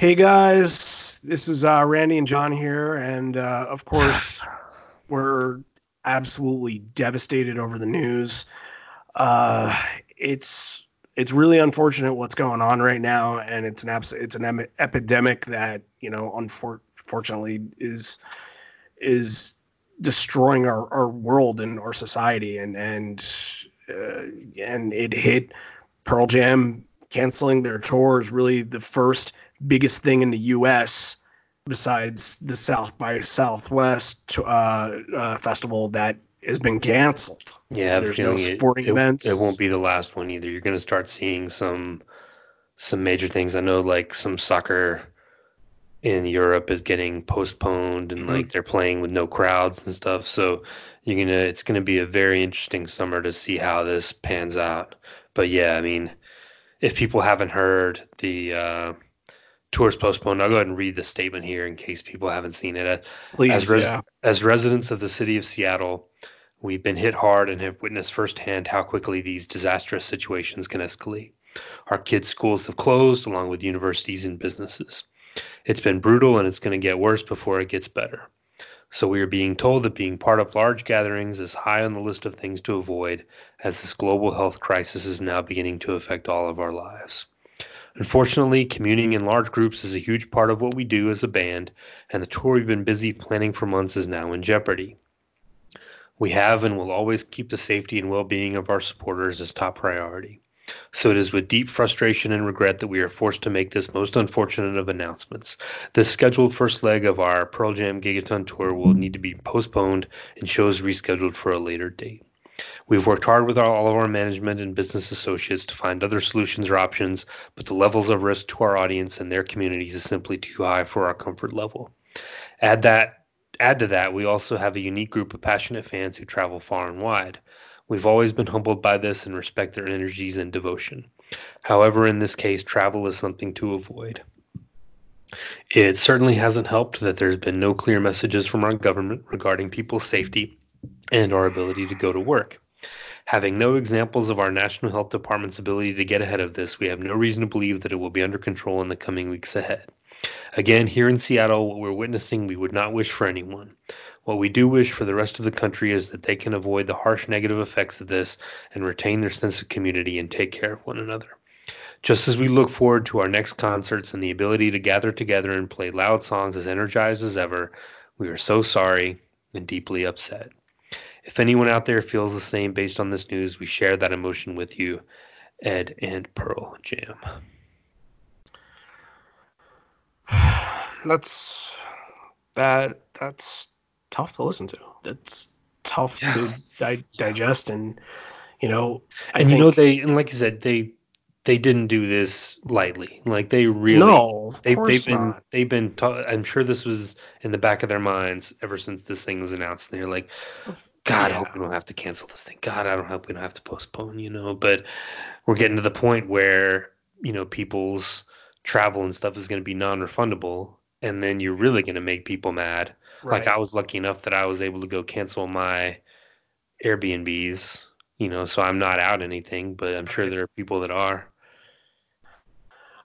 Hey guys, this is uh, Randy and John here, and uh, of course, we're absolutely devastated over the news. Uh, it's it's really unfortunate what's going on right now, and it's an abs- it's an em- epidemic that you know unfortunately is is destroying our, our world and our society, and and uh, and it hit Pearl Jam canceling their tour is really the first biggest thing in the U.S. besides the South by Southwest uh, uh, festival that has been canceled. Yeah, there's no sporting it, events. It, it won't be the last one either. You're going to start seeing some some major things. I know, like some soccer in Europe is getting postponed, and mm-hmm. like they're playing with no crowds and stuff. So you're gonna, it's gonna be a very interesting summer to see how this pans out. But yeah, I mean, if people haven't heard the uh, tours postponed. I'll go ahead and read the statement here in case people haven't seen it. Please, as, res- yeah. as residents of the city of Seattle, we've been hit hard and have witnessed firsthand how quickly these disastrous situations can escalate. Our kids' schools have closed, along with universities and businesses. It's been brutal and it's going to get worse before it gets better. So we are being told that being part of large gatherings is high on the list of things to avoid, as this global health crisis is now beginning to affect all of our lives. Unfortunately, communing in large groups is a huge part of what we do as a band, and the tour we've been busy planning for months is now in jeopardy. We have and will always keep the safety and well being of our supporters as top priority. So it is with deep frustration and regret that we are forced to make this most unfortunate of announcements. The scheduled first leg of our Pearl Jam Gigaton tour will need to be postponed and shows rescheduled for a later date. We've worked hard with all of our management and business associates to find other solutions or options, but the levels of risk to our audience and their communities is simply too high for our comfort level. Add that add to that, we also have a unique group of passionate fans who travel far and wide. We've always been humbled by this and respect their energies and devotion. However, in this case, travel is something to avoid. It certainly hasn't helped that there's been no clear messages from our government regarding people's safety and our ability to go to work. Having no examples of our National Health Department's ability to get ahead of this, we have no reason to believe that it will be under control in the coming weeks ahead. Again, here in Seattle, what we're witnessing, we would not wish for anyone. What we do wish for the rest of the country is that they can avoid the harsh negative effects of this and retain their sense of community and take care of one another. Just as we look forward to our next concerts and the ability to gather together and play loud songs as energized as ever, we are so sorry and deeply upset. If anyone out there feels the same based on this news, we share that emotion with you, Ed and Pearl Jam. That's that that's tough to listen to. That's tough yeah. to di- digest, and you know, I and think, you know they and like I said, they they didn't do this lightly. Like they really no, they, they've been not. they've been. Ta- I'm sure this was in the back of their minds ever since this thing was announced. And they're like, God, yeah. I hope we don't have to cancel this thing. God, I don't hope we don't have to postpone, you know. But we're getting to the point where, you know, people's travel and stuff is going to be non refundable. And then you're really going to make people mad. Right. Like I was lucky enough that I was able to go cancel my Airbnbs, you know, so I'm not out anything, but I'm sure there are people that are.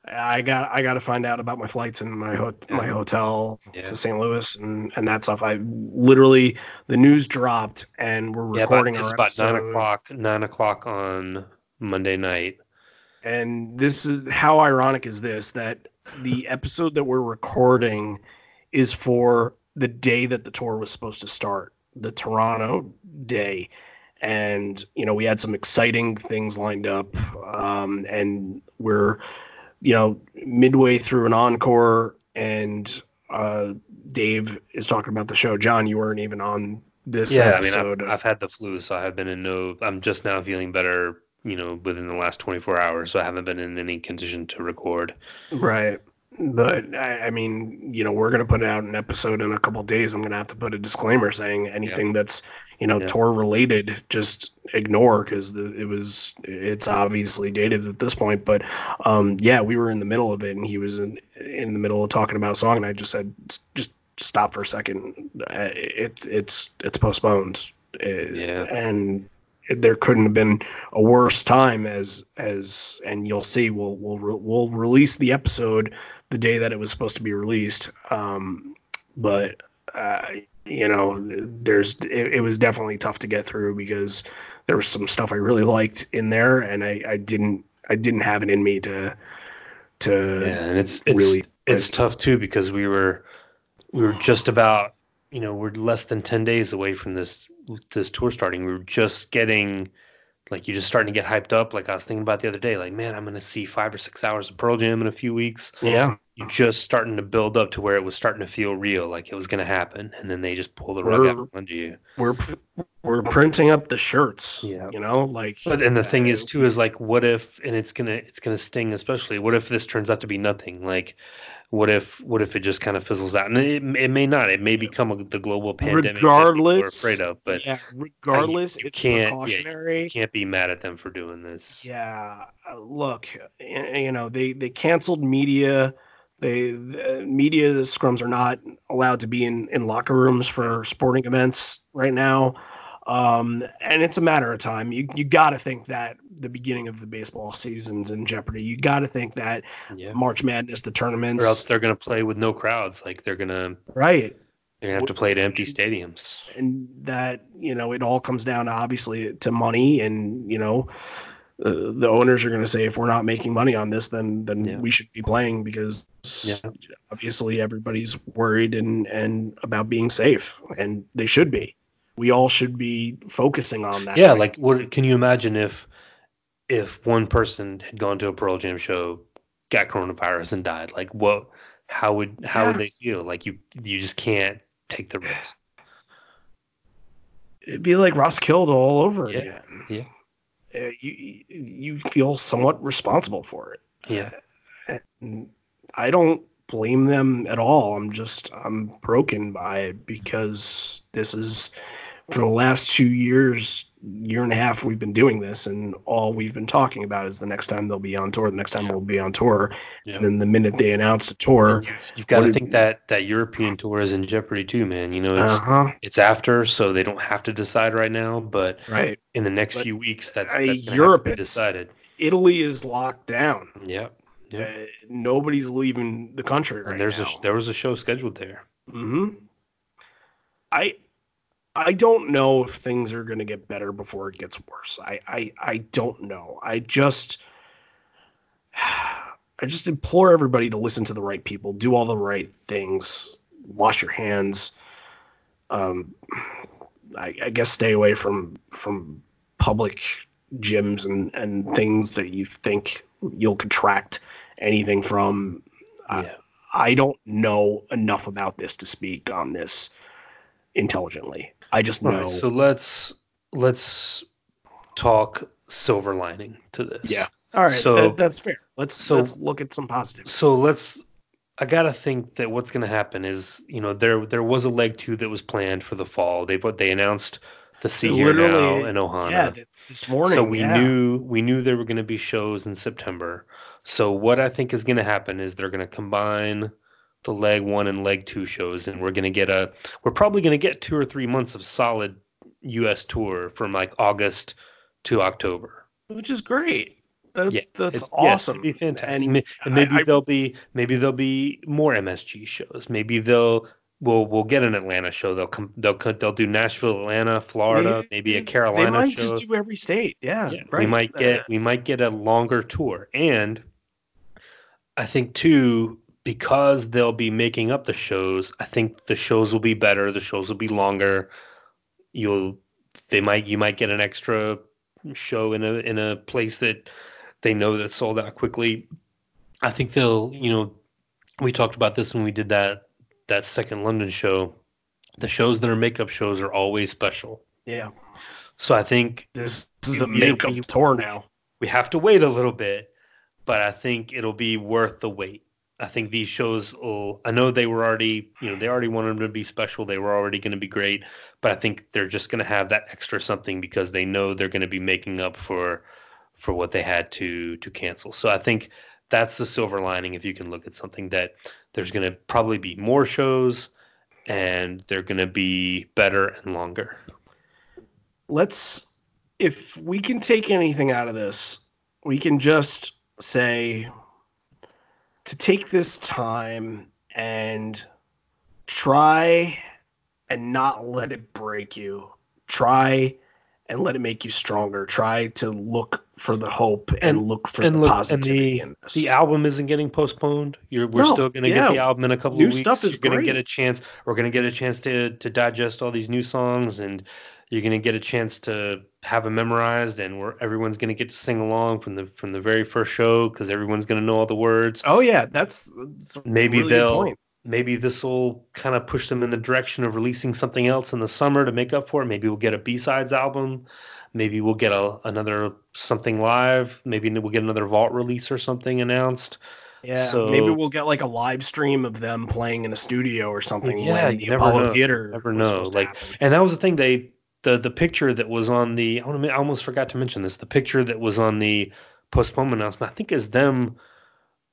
I got I got to find out about my flights and my ho- yeah. my hotel yeah. to St. Louis and and that stuff. I literally the news dropped and we're recording. Yeah, about, it's about nine o'clock nine o'clock on Monday night. And this is how ironic is this that the episode that we're recording is for the day that the tour was supposed to start, the Toronto day. And you know we had some exciting things lined up, um, and we're you know, midway through an encore and uh, Dave is talking about the show. John, you weren't even on this yeah, episode. I mean, I've, I've, had the flu, so I have been in no. I'm just now feeling better. You know, within the last 24 hours, so I haven't been in any condition to record. Right. But I, I mean, you know, we're gonna put out an episode in a couple days. I'm gonna have to put a disclaimer saying anything yeah. that's you know yeah. tour related, just ignore because it was it's obviously dated at this point. But um, yeah, we were in the middle of it, and he was in in the middle of talking about a song, and I just said, just stop for a second. It's it's it's postponed. Yeah, and there couldn't have been a worse time as as and you'll see we'll we'll we'll release the episode the day that it was supposed to be released um but uh you know there's it, it was definitely tough to get through because there was some stuff i really liked in there and i i didn't i didn't have it in me to to yeah and it's it's really it's tough too because we were we were just about you know we're less than 10 days away from this this tour starting. We were just getting like you're just starting to get hyped up like i was thinking about the other day like man i'm going to see five or six hours of pearl jam in a few weeks. Yeah. You're just starting to build up to where it was starting to feel real like it was going to happen and then they just pull the rug we're, out from you. we're we're printing up the shirts yeah. you know like but and the thing uh, is too is like what if and it's gonna it's gonna sting especially what if this turns out to be nothing? Like what if what if it just kind of fizzles out? And it, it may not. It may become a, the global pandemic regardless we're afraid of but yeah regardless I, you, can't precautionary yeah, you can't be mad at them for doing this. Yeah uh, look you know they they canceled media. They the media scrums are not allowed to be in in locker rooms for sporting events right now um, and it's a matter of time. You you got to think that the beginning of the baseball season's in jeopardy. You got to think that yeah. March Madness, the tournaments, or else they're going to play with no crowds. Like they're going to right. They're gonna have to play at empty stadiums, and that you know it all comes down to obviously to money, and you know uh, the owners are going to say if we're not making money on this, then then yeah. we should be playing because yeah. obviously everybody's worried and and about being safe, and they should be we all should be focusing on that. Yeah, like what can you imagine if if one person had gone to a Pearl Jam show, got coronavirus and died? Like what how would how yeah. would they feel? Like you you just can't take the risk. It'd be like Roskilde all over yeah. again. Yeah. Uh, you you feel somewhat responsible for it. Yeah. I don't blame them at all. I'm just I'm broken by it because this is for the last two years, year and a half, we've been doing this, and all we've been talking about is the next time they'll be on tour, the next time we'll be on tour. Yeah. And then the minute they announce a tour, you, have got to think that that European tour is in jeopardy too, man. You know, it's uh-huh. it's after, so they don't have to decide right now, but right in the next but, few weeks, that's, that's Europe decided. Italy is locked down. Yeah. Yeah. Uh, nobody's leaving the country right and there's now. A, there was a show scheduled there. Hmm. I I don't know if things are going to get better before it gets worse. I, I I don't know. I just I just implore everybody to listen to the right people, do all the right things, wash your hands. Um, I, I guess stay away from from public gyms and and things that you think you'll contract anything from. Yeah. I, I don't know enough about this to speak on this intelligently. I just know. Right, so let's let's talk silver lining to this. Yeah. All right. So that, that's fair. Let's so, let's look at some positives. So let's. I gotta think that what's gonna happen is you know there there was a leg two that was planned for the fall. They put they announced the Sea.Hear.Now in Ohana. Yeah, this morning. So we yeah. knew we knew there were going to be shows in September. So what I think is going to happen is they're going to combine the leg one and leg two shows, and we're going to get a. We're probably going to get two or three months of solid U.S. tour from like August to October, which is great. That, yeah, that's awesome. Yeah, be fantastic. And, and maybe I, there'll be maybe there'll be more MSG shows. Maybe they'll we'll we'll get an Atlanta show. They'll come. They'll they'll do Nashville, Atlanta, Florida, maybe, maybe a Carolina. They might show. just do every state. Yeah, yeah right. we might get we might get a longer tour, and I think too because they'll be making up the shows, I think the shows will be better. The shows will be longer. You'll they might you might get an extra show in a in a place that they know that sold out quickly. I think they'll, you know, we talked about this when we did that that second London show. The shows that are makeup shows are always special. Yeah. So I think this, this is a makeup tour now. We have to wait a little bit, but I think it'll be worth the wait. I think these shows will. I know they were already, you know, they already wanted them to be special. They were already going to be great, but I think they're just going to have that extra something because they know they're going to be making up for for what they had to to cancel. So I think that's the silver lining. If you can look at something that there's going to probably be more shows, and they're going to be better and longer. Let's if we can take anything out of this, we can just say to take this time and try and not let it break you. Try and let it make you stronger. Try to look for the hope and, and look for and the look, positivity and the, the, album isn't getting postponed. You're, we're no, still going to yeah. get the album in a couple new of weeks. stuff is going to get a chance. We're going to get a chance to to digest all these new songs, and you're going to get a chance to have them memorized, and where everyone's going to get to sing along from the from the very first show because everyone's going to know all the words. Oh yeah, that's, that's maybe really they'll maybe this will kind of push them in the direction of releasing something else in the summer to make up for it. Maybe we'll get a B sides album. Maybe we'll get a another something live. Maybe we'll get another vault release or something announced. Yeah, so, maybe we'll get like a live stream of them playing in a studio or something. Yeah, when the Apollo know. Theater never know. Like, and that was the thing. They the the picture that was on the I almost forgot to mention this. The picture that was on the postponement announcement, I think, is them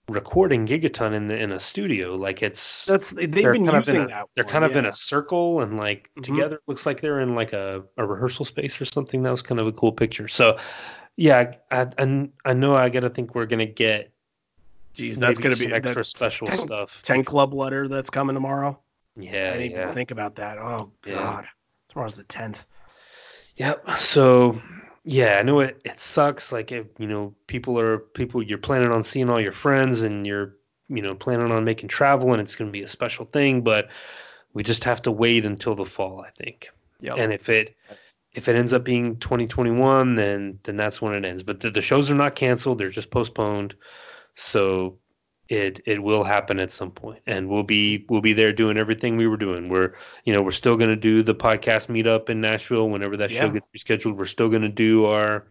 recording Gigaton in the in a studio. Like it's that's they've been using a, that. They're kind of yeah. in a circle and like mm-hmm. together. Looks like they're in like a, a rehearsal space or something. That was kind of a cool picture. So yeah, I I, I know I got to think we're gonna get. Geez, that's gonna be extra special 10, stuff. Ten Club letter that's coming tomorrow. Yeah, I didn't yeah. even think about that. Oh yeah. God, tomorrow's the tenth. Yep. So yeah, I know it. It sucks. Like if, you know, people are people. You're planning on seeing all your friends, and you're you know planning on making travel, and it's going to be a special thing. But we just have to wait until the fall, I think. Yep. And if it if it ends up being 2021, then then that's when it ends. But the, the shows are not canceled; they're just postponed. So it it will happen at some point and we'll be we'll be there doing everything we were doing. We're you know we're still going to do the podcast meetup in nashville whenever that yeah. show gets rescheduled. We're still going to do our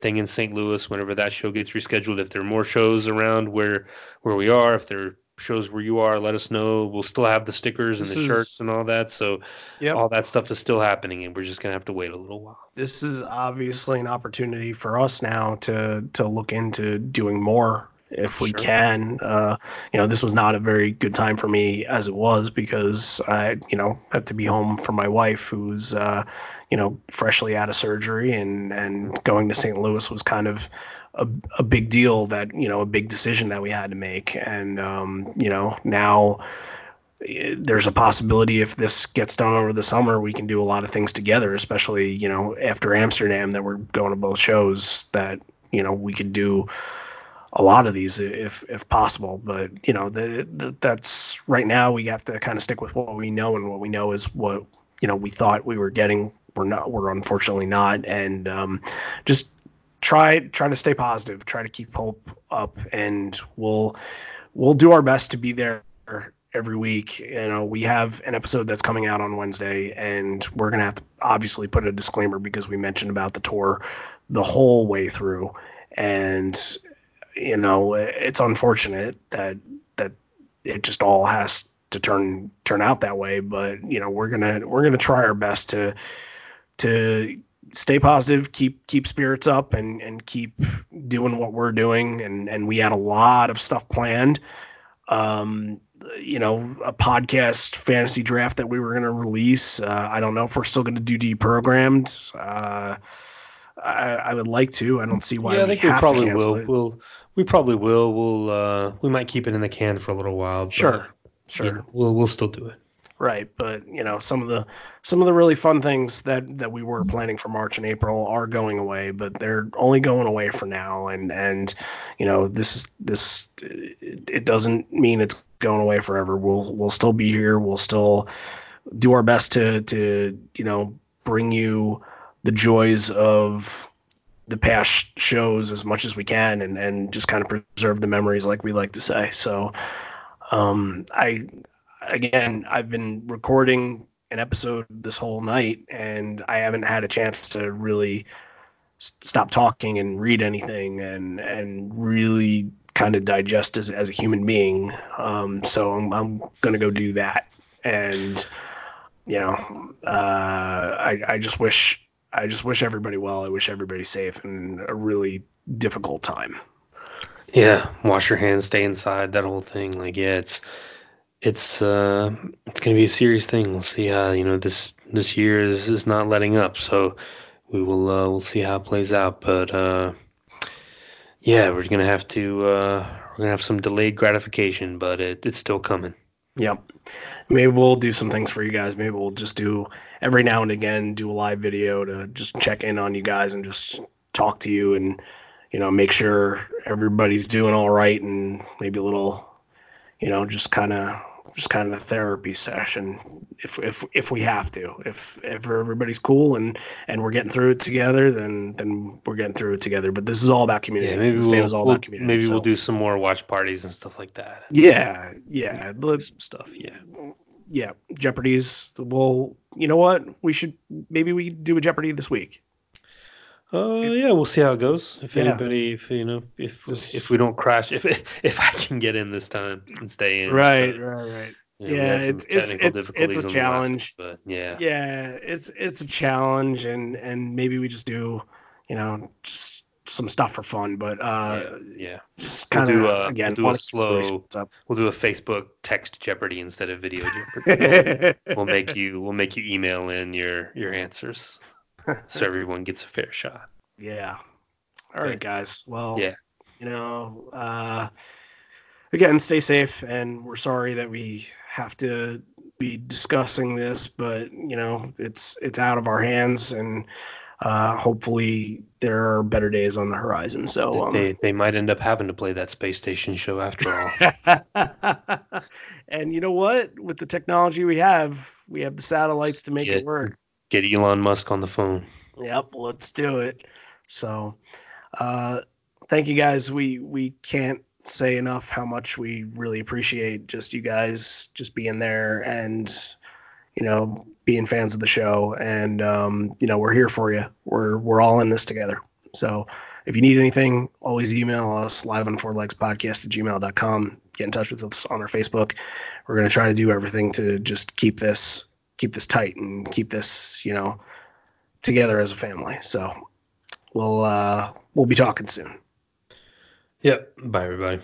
thing in st louis whenever that show gets rescheduled. If there are more shows around where where we are if there are shows where you are let us know. We'll still have the stickers this and the is, shirts and all that so yep. all that stuff is still happening and we're just going to have to wait a little while. This is obviously an opportunity for us now to to look into doing more if we sure. can. Uh, you know, this was not a very good time for me as it was because I, you know, have to be home for my wife who's, uh, you know, freshly out of surgery and and going to St. Louis was kind of a, a big deal that you know a big decision that we had to make and um, you know now eh, there's a possibility if this gets done over the summer we can do a lot of things together especially you know after amsterdam that we're going to both shows that you know we could do a lot of these if if possible. But you know, the, the, that's right now we have to kind of stick with what we know, and what we know is what you know we thought we were getting. We're not. We're unfortunately not, and um, just try try to stay positive. Try to keep hope up, and we'll we'll do our best to be there every week. You know, we have an episode that's coming out on Wednesday, and we're gonna have to obviously put a disclaimer because we mentioned about the tour the whole way through, and you know, it's unfortunate that that it just all has to turn turn out that way. But you know, we're gonna we're gonna try our best to to stay positive, keep keep spirits up, and and keep doing what we're doing. And and we had a lot of stuff planned. Um, you know, a podcast fantasy draft that we were going to release. Uh, I don't know if we're still going to do deprogrammed. Uh, I, I, would like to. I don't see why. Yeah, I think we, we probably will. It. We'll we probably will. We'll uh, we might keep it in the can for a little while. sure, sure. we'll we'll still do it. Right, but you know some of the some of the really fun things that that we were planning for March and April are going away, but they're only going away for now. And and you know this this it doesn't mean it's going away forever. We'll we'll still be here. We'll still do our best to to you know bring you the joys of the past shows as much as we can and, and just kind of preserve the memories like we like to say. So um, I again I've been recording an episode this whole night and I haven't had a chance to really stop talking and read anything and and really kind of digest as, as a human being. Um, so I'm, I'm gonna go do that and you know uh, I, I just wish I just wish everybody well. I wish everybody safe in a really difficult time. Yeah, wash your hands, stay inside, that whole thing. Like, yeah, it's it's uh it's gonna be a serious thing. We'll see how you know this this year is is not letting up. So we will uh, we'll see how it plays out. But uh, yeah, we're gonna have to uh, we're gonna have some delayed gratification, but it, it's still coming. Yep. Maybe we'll do some things for you guys. Maybe we'll just do every now and again do a live video to just check in on you guys and just talk to you and you know make sure everybody's doing all right and maybe a little you know just kind of just kind of a therapy session if if if we have to if if everybody's cool and and we're getting through it together then then we're getting through it together but this is all about community Yeah, maybe this we'll, is all we'll about community maybe we'll do some more watch parties and stuff like that. yeah yeah some stuff. Yeah. yeah jeopardy's well you know what we should maybe we do a jeopardy this week Uh, yeah, we'll see how it goes. If Yeah. anybody, if you know, if Just- if we don't crash, if if I can get in this time and stay in, right so, right right you know, Yeah, it's- it's- it's- it's a the last challenge. but yeah, yeah it's it's a challenge and and maybe we just do you know just some stuff for fun but uh yeah, yeah. just kind of do a- again we'll do a wanna keep everybody slow- We'll do a Facebook text Jeopardy instead of video Jeopardy. We'll, we'll make you we'll make you email in your your answers so everyone gets a fair shot. yeah all right guys well Yeah. you know uh again stay safe and we're sorry that we have to be discussing this but you know it's it's out of our hands and uh hopefully there are better days on the horizon so um they they might end up having to play that space station show after all. and you know what with the technology we have we have the satellites to make Yeah. it work Get Elon Musk on the phone. Yep, let's do it. So, uh, thank you guys. We we can't say enough how much we really appreciate just you guys just being there and you know being fans of the show. And um, you know we're here for you. We're we're all in this together. So if you need anything, always email us live on four legs podcast at gmail.com. Get in touch with us on our Facebook. We're gonna try to do everything to just keep this keep this tight and keep this you know together as a family. So we'll uh we'll be talking soon. Yep. Bye everybody.